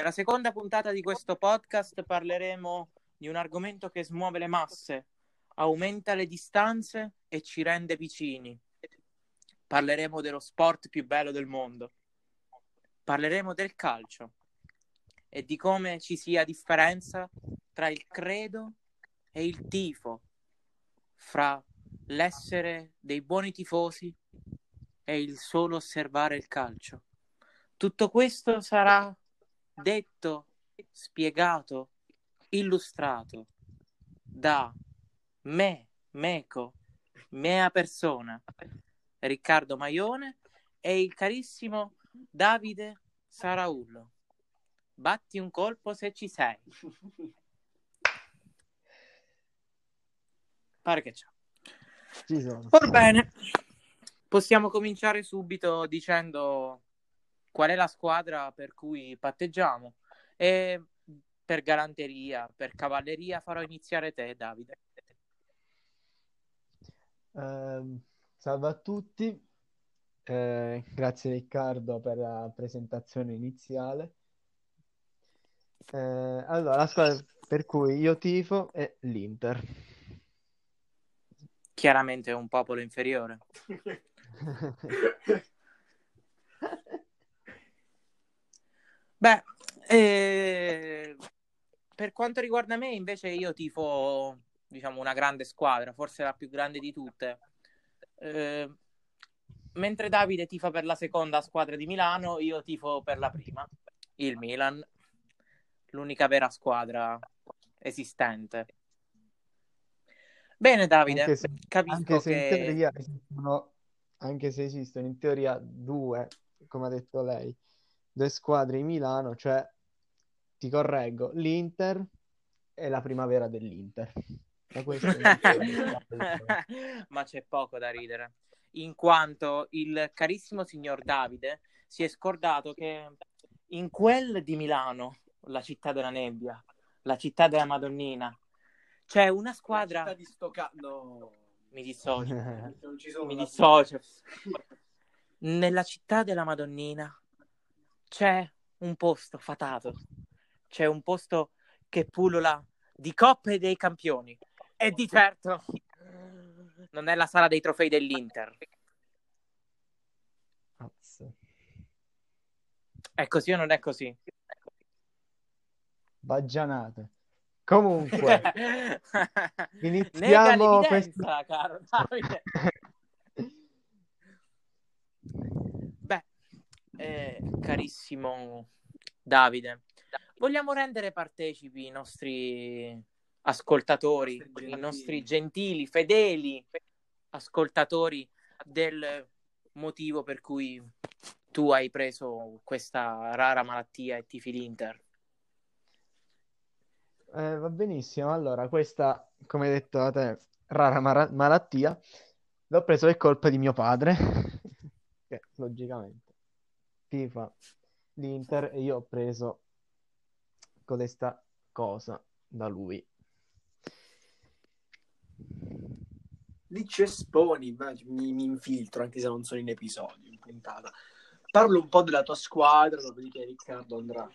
Nella seconda puntata di questo podcast parleremo di un argomento che smuove le masse, aumenta le distanze e ci rende vicini. Parleremo dello sport più bello del mondo. Parleremo del calcio e di come ci sia differenza tra il credo e il tifo, fra l'essere dei buoni tifosi e il solo osservare il calcio. Tutto questo sarà detto, spiegato, illustrato da me, Meco, mea persona, Riccardo Maione e il carissimo Davide Saraullo. Batti un colpo se ci sei. Pare che c'è. Ci sono. Orbene, possiamo cominciare subito dicendo qual è la squadra per cui patteggiamo e per galanteria, per cavalleria farò iniziare te, Davide. Eh, salve a tutti, Eh, grazie Riccardo per la presentazione iniziale. Eh, allora, la squadra per cui io tifo è l'Inter. Chiaramente è un popolo inferiore. Beh, eh, per quanto riguarda me, invece, io tifo, diciamo, una grande squadra, forse la più grande di tutte. Eh, mentre Davide tifa per la seconda squadra di Milano, io tifo per la prima, il Milan, l'unica vera squadra esistente. Bene, Davide, Anche se, capisco anche se in che teoria esistono, anche se esistono in teoria due, come ha detto lei, due squadre in Milano, cioè ti correggo, l'Inter è la primavera dell'Inter. Da questo Ma c'è poco da ridere, in quanto il carissimo signor Davide si è scordato che in quel di Milano, la città della nebbia, la città della Madonnina, c'è una squadra... città di Stoca... No, Mi dissocio, non ci sono mi la- dissocio. Nella città della Madonnina c'è un posto fatato, c'è un posto che pullula di coppe dei campioni e di certo non è la sala dei trofei dell'Inter. È così o non è così? Baggianate. Comunque, iniziamo l'evidenza, caro Davide. eh, carissimo Davide, vogliamo rendere partecipi i nostri ascoltatori, I nostri i nostri gentili. fedeli ascoltatori del motivo per cui tu hai preso questa rara malattia e tifi l'Inter. Eh, va benissimo. Allora, questa, come hai detto da te, rara mara- malattia, l'ho preso per colpa di mio padre, logicamente tifa l'Inter e io ho preso questa cosa da lui. Lì ma mi, mi infiltro anche se non sono in episodio, in puntata. Parlo un po' della tua squadra, dopodiché Riccardo andrà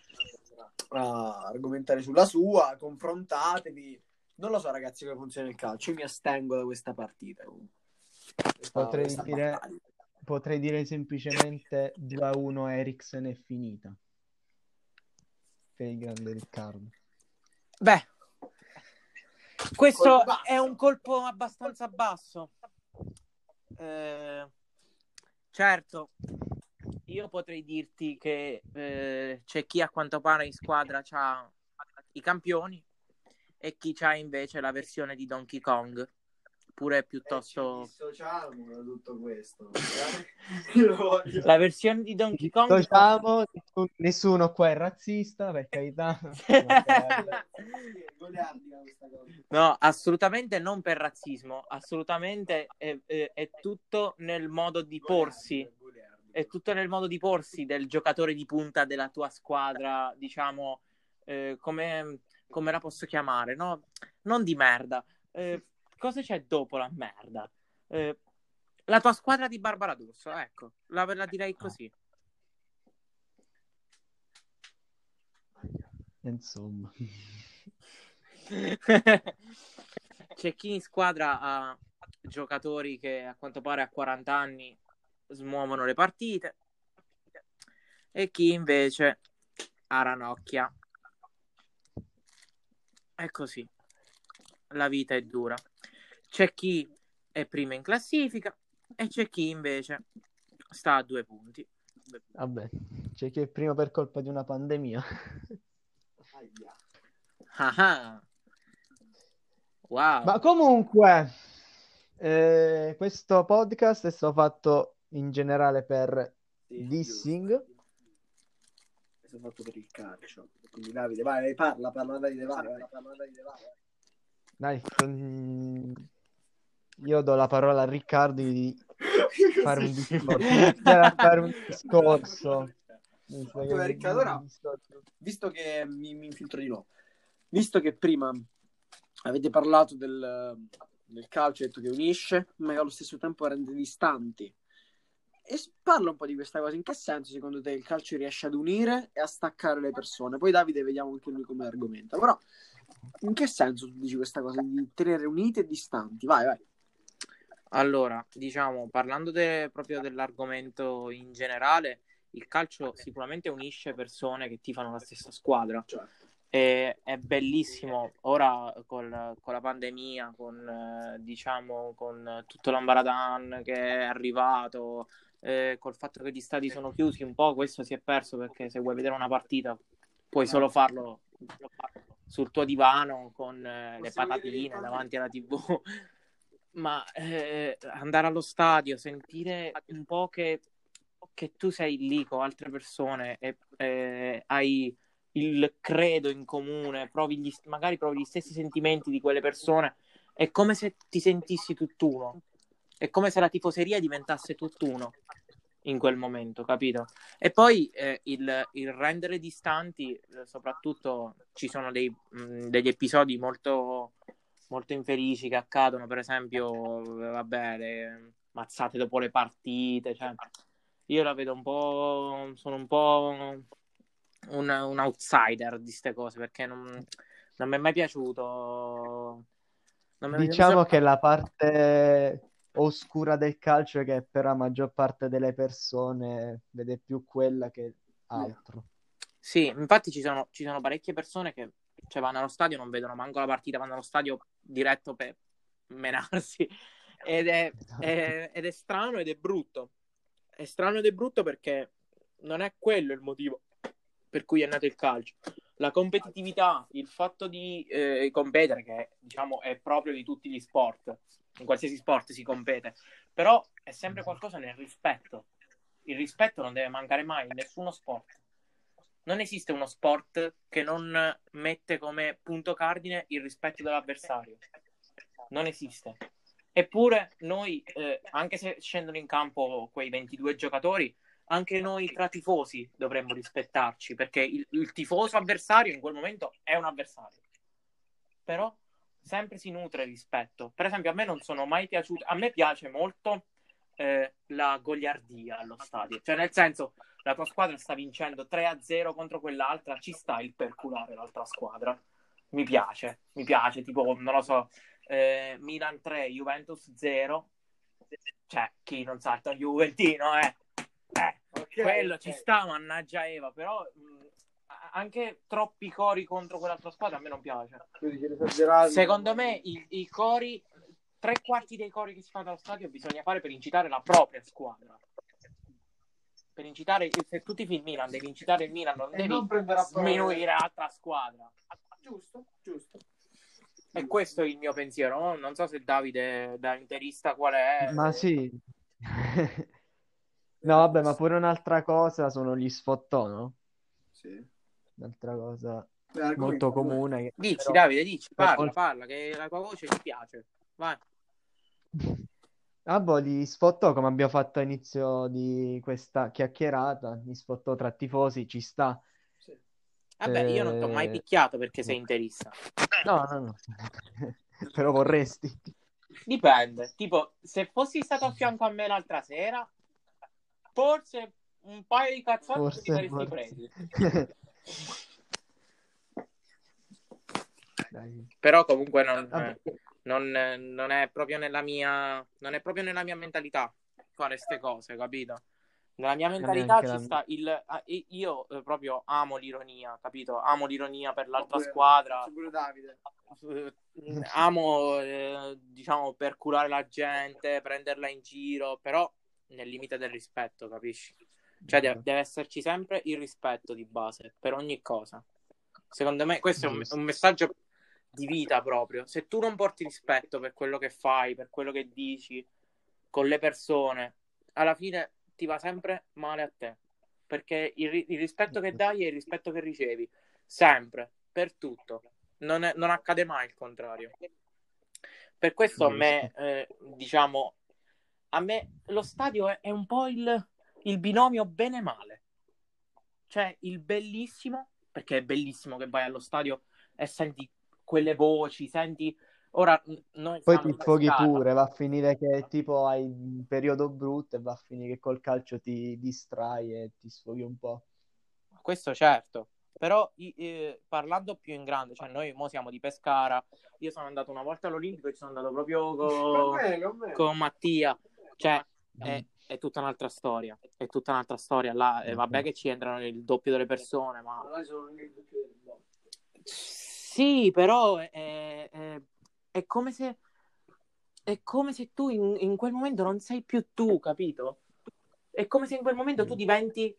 a argomentare sulla sua, confrontatevi. Non lo so ragazzi come funziona il calcio, io mi astengo da questa partita. Questa- Potrei questa dire, battaglia. Potrei dire semplicemente 2-1 Eriksen è finita. Per il grande Riccardo. Beh, questo è un colpo abbastanza basso. Eh, certo, io potrei dirti che eh, c'è chi a quanto pare in squadra ha i campioni e chi ha invece la versione di Donkey Kong, pure piuttosto... Eh, ci dissociamo da tutto questo. La versione di Donkey Kong... Diciamo, nessun- nessuno qua è razzista, per carità. Goliardica questa cosa. No, assolutamente non per razzismo, assolutamente è, è- è tutto nel modo di porsi, è tutto nel modo di porsi del giocatore di punta della tua squadra, diciamo, eh, come, come la posso chiamare, no? Non di merda. Eh, cosa c'è dopo la merda? Eh, la tua squadra di Barbara D'Urso, ecco, la, la direi così. Insomma. C'è chi in squadra ha giocatori che a quanto pare a 40 anni smuovono le partite e chi invece a ranocchia. È così. La vita è dura. C'è chi è prima in classifica e c'è chi invece sta a due punti. Vabbè, c'è chi è prima per colpa di una pandemia. Ah ah. Wow. Ma comunque, eh, questo podcast è stato fatto in generale per Sì, dissing. giusto. È stato fatto per il calcio. Quindi Davide, vai, parla, parla Davide, vai, vai, parla Davide, vai. Dai, mm, io do la parola a Riccardo di fare un discorso. Fare un discorso. Visto che- Vabbè, Riccardo, ora- Visto che mi, mi infiltro di nuovo, visto che prima avete parlato del, del calcio, detto che unisce, ma allo stesso tempo rende distanti. E parla un po' di questa cosa. In che senso secondo te il calcio riesce ad unire e a staccare le persone? Poi Davide vediamo anche lui come argomenta. Però in che senso tu dici questa cosa di tenere uniti e distanti? Vai, vai. Allora, diciamo, parlando de- proprio dell'argomento in generale, il calcio sicuramente unisce persone che tifano la stessa squadra. Cioè, E è bellissimo ora col- con la pandemia, con eh, diciamo con tutto l'ambaradan che è arrivato, eh, col fatto che gli stadi sono chiusi, un po' questo si è perso perché se vuoi vedere una partita puoi solo farlo sul tuo divano con eh, le patatine davanti alla TV. Ma eh, andare allo stadio, sentire un po' che, che tu sei lì con altre persone e eh, hai il credo in comune, provi gli, magari provi gli stessi sentimenti di quelle persone, è come se ti sentissi tutt'uno. È come se la tifoseria diventasse tutt'uno in quel momento, capito? E poi eh, il, il rendere distanti, eh, soprattutto ci sono dei, mh, degli episodi molto, molto infelici che accadono, per esempio, vabbè, le mazzate dopo le partite, cioè, io la vedo un po', sono un po' un, un outsider di queste cose perché non, non mi è mai piaciuto. Mi- Diciamo mi- che la parte oscura del calcio è che per la maggior parte delle persone vede più quella che altro. Sì, infatti ci sono, ci sono parecchie persone che cioè, vanno allo stadio, non vedono manco la partita, vanno allo stadio diretto per menarsi. Ed è, è- ed è strano ed è brutto. È strano ed è brutto perché non è quello il motivo per cui è nato il calcio. La competitività, il fatto di eh, competere, che diciamo è proprio di tutti gli sport, in qualsiasi sport si compete, però è sempre qualcosa nel rispetto. Il rispetto non deve mancare mai in nessuno sport. Non esiste uno sport che non mette come punto cardine il rispetto dell'avversario. Non esiste. Eppure noi, eh, anche se scendono in campo quei 22 giocatori, anche noi tra tifosi dovremmo rispettarci, perché il, il tifoso avversario in quel momento è un avversario. Però sempre si nutre rispetto. Per esempio, a me non sono mai piaciute, a me piace molto eh, la goliardia allo stadio, cioè nel senso la tua squadra sta vincendo 3-0 contro quell'altra, ci sta il perculare l'altra squadra. Mi piace, mi piace, tipo, non lo so, eh, Milan 3, Juventus 0. Cioè, chi non salta un Juventino, eh? Eh, Ok, quello ok. ci sta, mannaggia Eva, però mh, anche troppi cori contro quell'altra squadra a me non piace. Secondo me i, i cori, tre quarti dei cori che si fanno allo stadio bisogna fare per incitare la propria squadra. Per incitare, se tu tifi il Milan, devi incitare il Milan, non E devi non sminuire l'altra squadra. Giusto, giusto. E questo è il mio pensiero. no? Non so se Davide, da interista, qual è. Ma sì. No, vabbè, ma pure un'altra cosa sono gli sfottò, no? Sì. Un'altra cosa molto comune. che Dici, però- Davide, dici, parla, parla, che la tua voce mi piace. Vai. Ah, boh, li sfottò come abbiamo fatto all'inizio di questa chiacchierata, gli sfottò tra tifosi, ci sta. Sì. Vabbè, io non ti ho mai Eh, picchiato perché sei interista. No, no, no. Però vorresti. Dipende. Tipo, se fossi stato a fianco a me l'altra sera, forse un paio di cazzotti ti Forse, saresti forse. presi. Dai. Però comunque non, Vabbè. Non, non è proprio nella mia non è proprio nella mia mentalità fare queste cose, capito? Nella mia mentalità neanche ci la sta il ah, io eh, proprio amo l'ironia, capito? Amo l'ironia per l'altra Pure- squadra. pure Davide. Eh, amo eh, diciamo per curare la gente, prenderla in giro, però nel limite del rispetto, capisci? Cioè deve, deve esserci sempre il rispetto di base per ogni cosa. Secondo me questo è un, un messaggio di vita proprio. Se tu non porti rispetto per quello che fai, per quello che dici con le persone, alla fine ti va sempre male a te. Perché il, il rispetto che dai è il rispetto che ricevi. Sempre, per tutto. Non, è- non accade mai il contrario. Per questo a me, eh, diciamo, a me lo stadio è, è un po' il, il binomio bene male. Cioè il bellissimo, perché è bellissimo che vai allo stadio e senti quelle voci, senti... Ora noi Poi ti sfoghi pure, va a finire che tipo hai un periodo brutto e va a finire che col calcio ti distrai e ti sfoghi un po'. Questo certo, però eh, parlando più in grande, cioè noi mo siamo di Pescara, io sono andato una volta all'Olimpico e ci sono andato proprio Con me, con me. con Mattia, cioè è, è tutta un'altra storia, è tutta un'altra storia là, e vabbè che ci entrano il doppio delle persone, ma Allora sono il doppio del. Sì, però è, è- è come se è come se tu in, in quel momento non sei più tu, capito? È come se in quel momento tu diventi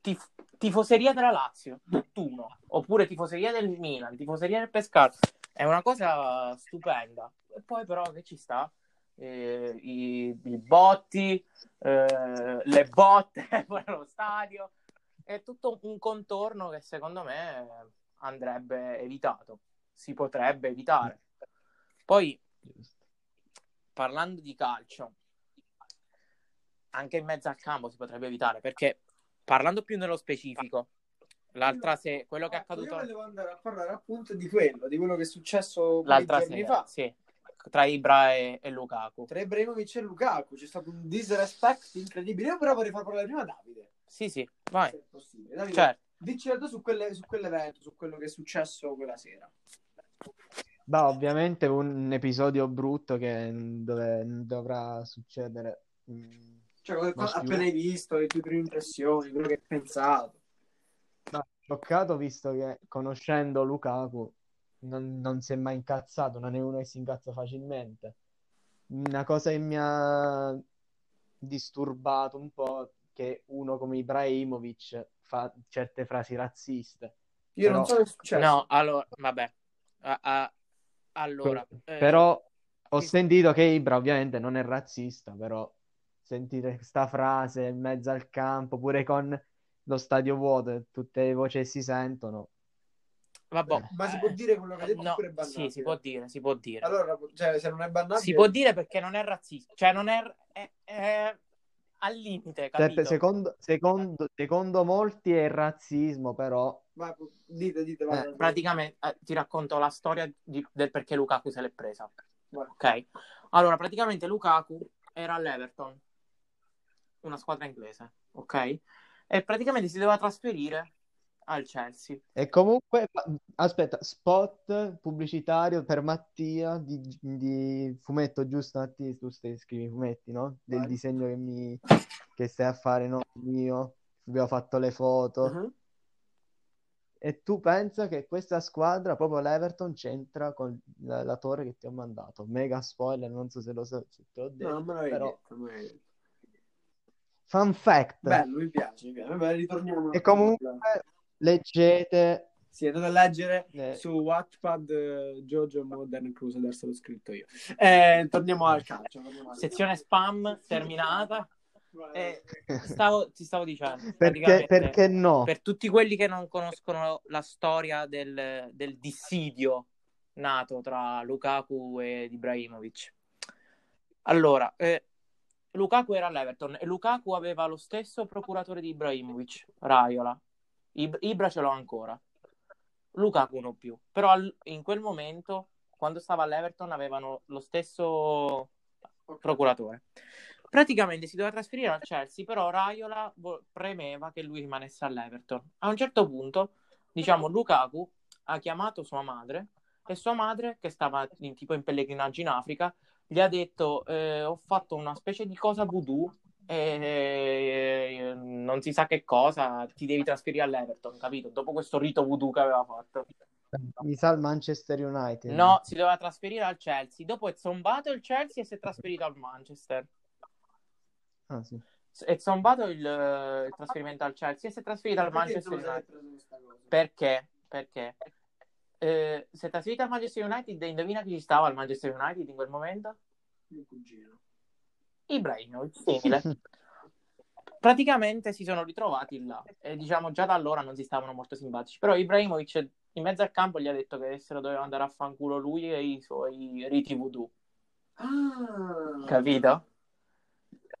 tif- tifoseria della Lazio, tutt'uno, oppure tifoseria del Milan, tifoseria del Pescara. È una cosa stupenda. E poi però che ci sta? Eh, i, i botti, eh, le botte fuori allo stadio. È tutto un contorno che secondo me andrebbe evitato. Si potrebbe evitare. Poi, parlando di calcio, anche in mezzo al campo si potrebbe evitare perché parlando più nello specifico, l'altra se quello che è Ecco, accaduto Io volevo andare a parlare appunto di quello, di quello che è successo l'altra giorni sera, fa. sì, tra Ibra e, e Lukaku. Tra Ibrahimovic e Lukaku c'è stato un disrespect incredibile. Io però vorrei far parlare prima Davide, Sì, sì, vai. se è possibile. Davide, Certo. Dici la tua su, quelle- su quell'evento, su quello che è successo quella sera. Beh, ovviamente un episodio brutto che dove dovrà succedere. mm, Cioè, cosa- appena hai visto, le tue prime impressioni, quello che hai pensato. No, scioccato visto che conoscendo Lukaku non, non si è mai incazzato, non è uno che si incazza facilmente. Una cosa che mi ha disturbato un po' che uno come Ibrahimovic fa certe frasi razziste. Io non Però- so che è successo. No, allora, vabbè. A- a- allora, eh, Però ho sentito che Ibra ovviamente non è razzista, però sentire questa frase in mezzo al campo, pure con lo stadio vuoto e tutte le voci si sentono. vabbè, Ma si può dire quello che hai detto no, oppure è bannabile? sì, si può dire, si può dire. Allora, cioè, se non è bannabile... Si può dire perché non è razzista, cioè non è, è- è al limite, capito? secondo, secondo- secondo molti è razzismo, però Ma dite, dite, Eh, praticamente eh, ti racconto la storia di- del perché Lukaku se l'è presa. Vai. Ok? Allora, praticamente Lukaku era all'Everton, una squadra inglese, ok? E praticamente si doveva trasferire al Chelsea. E comunque, aspetta, spot pubblicitario per Mattia di, di fumetto, giusto Mattia? Tu stai scrivi fumetti, no? Del Vai. disegno che, mi, che stai a fare, no? Mio. Abbiamo fatto le foto. Mhm. E tu pensa che questa squadra, proprio l'Everton, c'entra con la, la torre che ti ho mandato. Mega spoiler, non so se lo so, se te l'ho No, detto. l'avevi però- detto, detto. Fun fact. Bello, mi piace, mi piace. Vabbè, ritorniamo. E comunque leggete Sì, andate a leggere eh, su Wattpad eh, Jojo Modern Crusaders, l'ho scritto io. Eh, torniamo al calcio. torniamo al Sezione spam terminata. calcio. E stavo, ti stavo dicendo, perché, perché no? per tutti quelli che non conoscono la storia del, del dissidio nato tra Lukaku ed Ibrahimovic. Allora, eh, Lukaku era all'Everton e Lukaku aveva lo stesso procuratore di Ibrahimovic, Raiola. Ib- Ibra ce l'ho ancora. Lukaku non più. Però al- in quel momento, quando stava all'Everton, avevano lo stesso procuratore. Praticamente si doveva trasferire al Chelsea, però Raiola vo- premeva che lui rimanesse all'Everton. A un certo punto, diciamo, Lukaku ha chiamato sua madre e sua madre, che stava in, tipo in pellegrinaggio in Africa, gli ha detto eh, ho fatto una specie di cosa voodoo e eh, non si sa che cosa, ti devi trasferire all'Everton, capito? Dopo questo rito voodoo che aveva fatto. Mi sa il Manchester United. No, si doveva trasferire al Chelsea. Dopo è zombato il Chelsea e si è trasferito al Manchester. Ah, sì. È zombato il, il trasferimento al Chelsea e si è trasferito al Manchester United. Perché? Perché? Eh, si è trasferito al Manchester United e indovina chi ci stava al Manchester United in quel momento? Mio cugino. Ibrahimovic, simile. Praticamente si sono ritrovati là e diciamo già da allora non si stavano molto simpatici. Però Ibrahimovic in mezzo al campo gli ha detto che adesso doveva andare a fanculo lui e i suoi riti voodoo. Ah. Capito?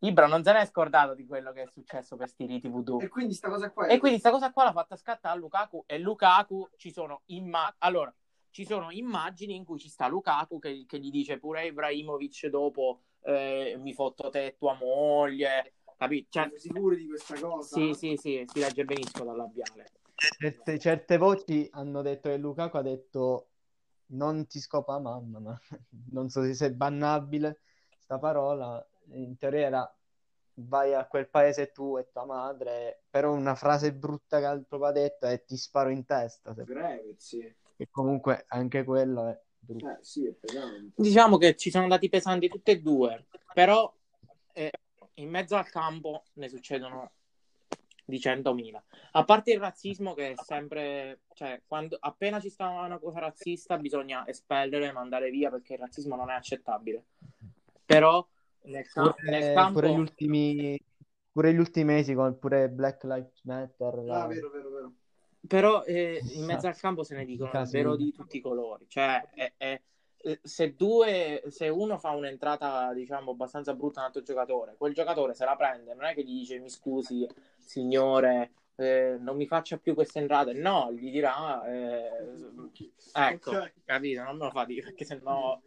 Ibra non se n'è scordato di quello che è successo per sti riti voodoo. E quindi sta cosa qua E quindi sta cosa qua l'ha fatta scattare a Lukaku e Lukaku ci sono imma- allora, ci sono immagini in cui ci sta Lukaku che, che gli dice pure Ibrahimovic dopo eh, mi fotto te e tua moglie, capito? Cioè, Siete sicuri di questa cosa? sì, sì, sì, si legge benissimo dal labiale. Certe, certe voci hanno detto che Lukaku ha detto non ti scopa mamma, ma non so se è bannabile sta parola. In teoria era vai a quel paese tu e tua madre, però una frase brutta che ha proprio detto è ti sparo in testa. se- Breve, sì. E comunque anche quello è. Eh, sì, è pesante. Diciamo che ci sono andati pesanti tutti e due, però eh, in mezzo al campo ne succedono di 100.000. A parte il razzismo che è sempre, cioè, quando, appena ci sta una cosa razzista bisogna espellere, mandare via perché il razzismo non è accettabile. Però nel, ca- nel Pure, campo... pure gli ultimi, pure gli ultimi mesi con pure Black Lives Matter. la- Ah, vero, vero, vero. Però eh, in mezzo al campo se ne dicono davvero di tutti i colori. Cioè, è- è- eh, se, due, se uno fa un'entrata, diciamo, abbastanza brutta a un altro giocatore, quel giocatore se la prende, non è che gli dice mi scusi, signore, eh, non mi faccia più queste entrate. No, gli dirà, eh, ecco, Ok. capito? Non me lo fa dire perché sennò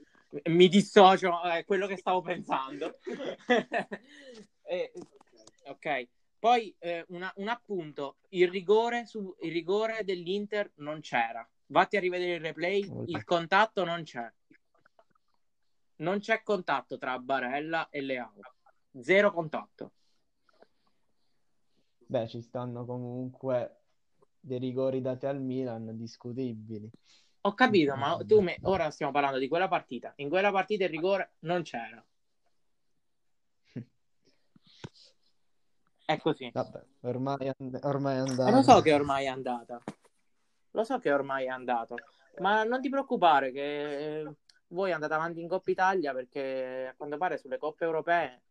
mi dissocio, è quello che stavo pensando. Eh, ok. Poi eh, una- un appunto, il rigore, su, il rigore dell'Inter non c'era. Vatti a rivedere il replay, il contatto non c'è. Non c'è contatto tra Barella e Leao. Zero contatto. Beh, ci stanno comunque dei rigori dati al Milan discutibili. Ho capito, ma tu me- ora stiamo parlando di quella partita. In quella partita il rigore non c'era. È così. Vabbè, ormai, è and- ormai è andato. E lo so che ormai è andata. Lo so che ormai è andato. Ma non ti preoccupare che eh, voi andate avanti in Coppa Italia perché a quanto pare sulle coppe europee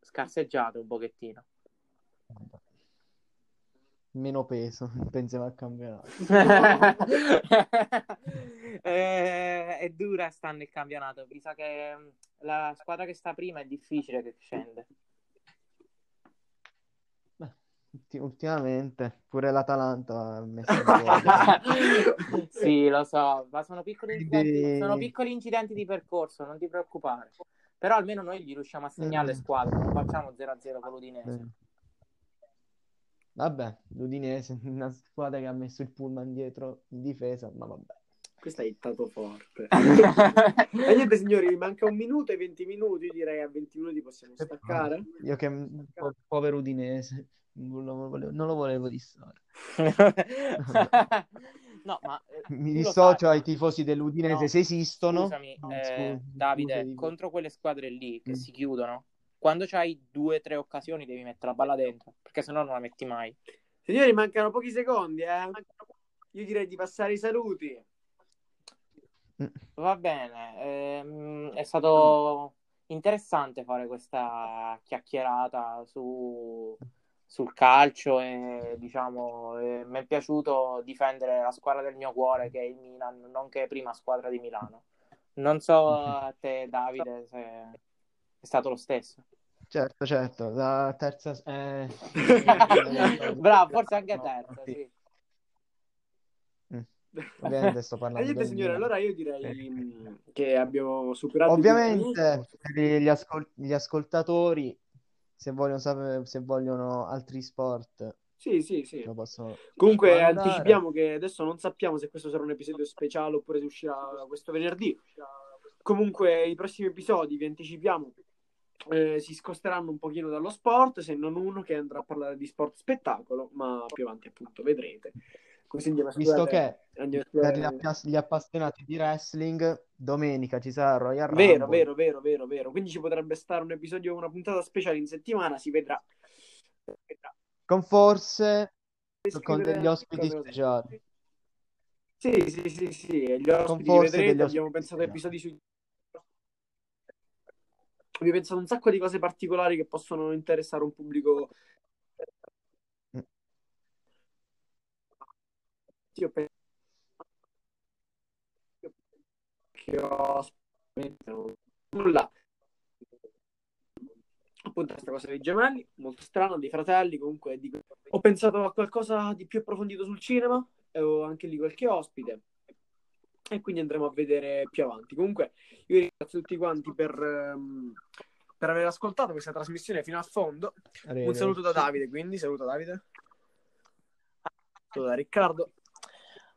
scarseggiate un pochettino. Meno peso, pensiamo al campionato. Eh, è dura stanno il campionato. Mi sa che mm, la squadra che sta prima è difficile che scende. Ulti- ultimamente pure l'Atalanta ha messo in sì, lo so, ma sono piccoli, incidenti, Quindi- sono piccoli incidenti di percorso, non ti preoccupare. Però almeno noi gli riusciamo a segnare le Mm. squadre, non facciamo 0-0 con l'Udinese. Vabbè, l'Udinese, una squadra che ha messo il pullman dietro in difesa, ma vabbè. Questo è ittato forte. E niente, signori, mi manca un minuto e 20 minuti. Direi a 20 minuti possiamo staccare. Io che po- povero Udinese, non lo volevo, non lo volevo dissare. no, ma eh, Mi dissocio sai. ai tifosi dell'Udinese No, se esistono. Scusami, No, eh, scusi, Davide, scusi. contro quelle squadre lì che Mm. si chiudono, quando c'hai due o tre occasioni devi mettere la palla dentro, perché sennò non la metti mai. Signori, mancano pochi secondi, eh. Io direi di passare i saluti. Mm. Va bene, ehm, è stato interessante fare questa chiacchierata su, sul calcio e diciamo eh, mi è piaciuto difendere la squadra del mio cuore che è il Milan, nonché prima squadra di Milano. Non so a te Davide se è stato lo stesso. Certo, certo, la terza... eh, Bravo, forse anche No, terza, sì. sì. Ovviamente sto parlando niente, del signori, Milan. allora io direi mh, che abbiamo superato. Ovviamente per gli, ascol- gli ascoltatori, se vogliono sapere, se vogliono altri sport, Sì, sì, sì. Lo posso... Comunque anticipiamo che adesso non sappiamo se questo sarà un episodio speciale oppure se uscirà questo venerdì. Comunque i prossimi episodi, vi anticipiamo, eh, si sposteranno un pochino dallo sport, se non uno che andrà a parlare di sport spettacolo, ma più avanti appunto vedrete. Visto che a per gli, appas- gli appassionati di wrestling, domenica ci sarà Royal Vero, Rumble. vero, vero, vero, vero. Quindi ci potrebbe stare un episodio, una puntata speciale in settimana, si vedrà. Vedrà. Con forse con degli ospiti speciali. Sì, sì, sì, sì, e gli ospiti li vedrete, abbiamo pensato a episodi su... Abbiamo pensato un sacco di cose particolari che possono interessare un pubblico. Io penso che ho nulla. Appunto, questa cosa dei gemelli, molto strana, dei fratelli, comunque di- ho pensato a qualcosa di più approfondito sul cinema, e ho anche lì qualche ospite e quindi andremo a vedere più avanti. Comunque, io ringrazio tutti quanti per, ehm, per aver ascoltato questa trasmissione fino a fondo. Un saluto da Davide, quindi saluto Davide. Saluto da Riccardo.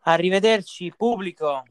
Arrivederci, pubblico.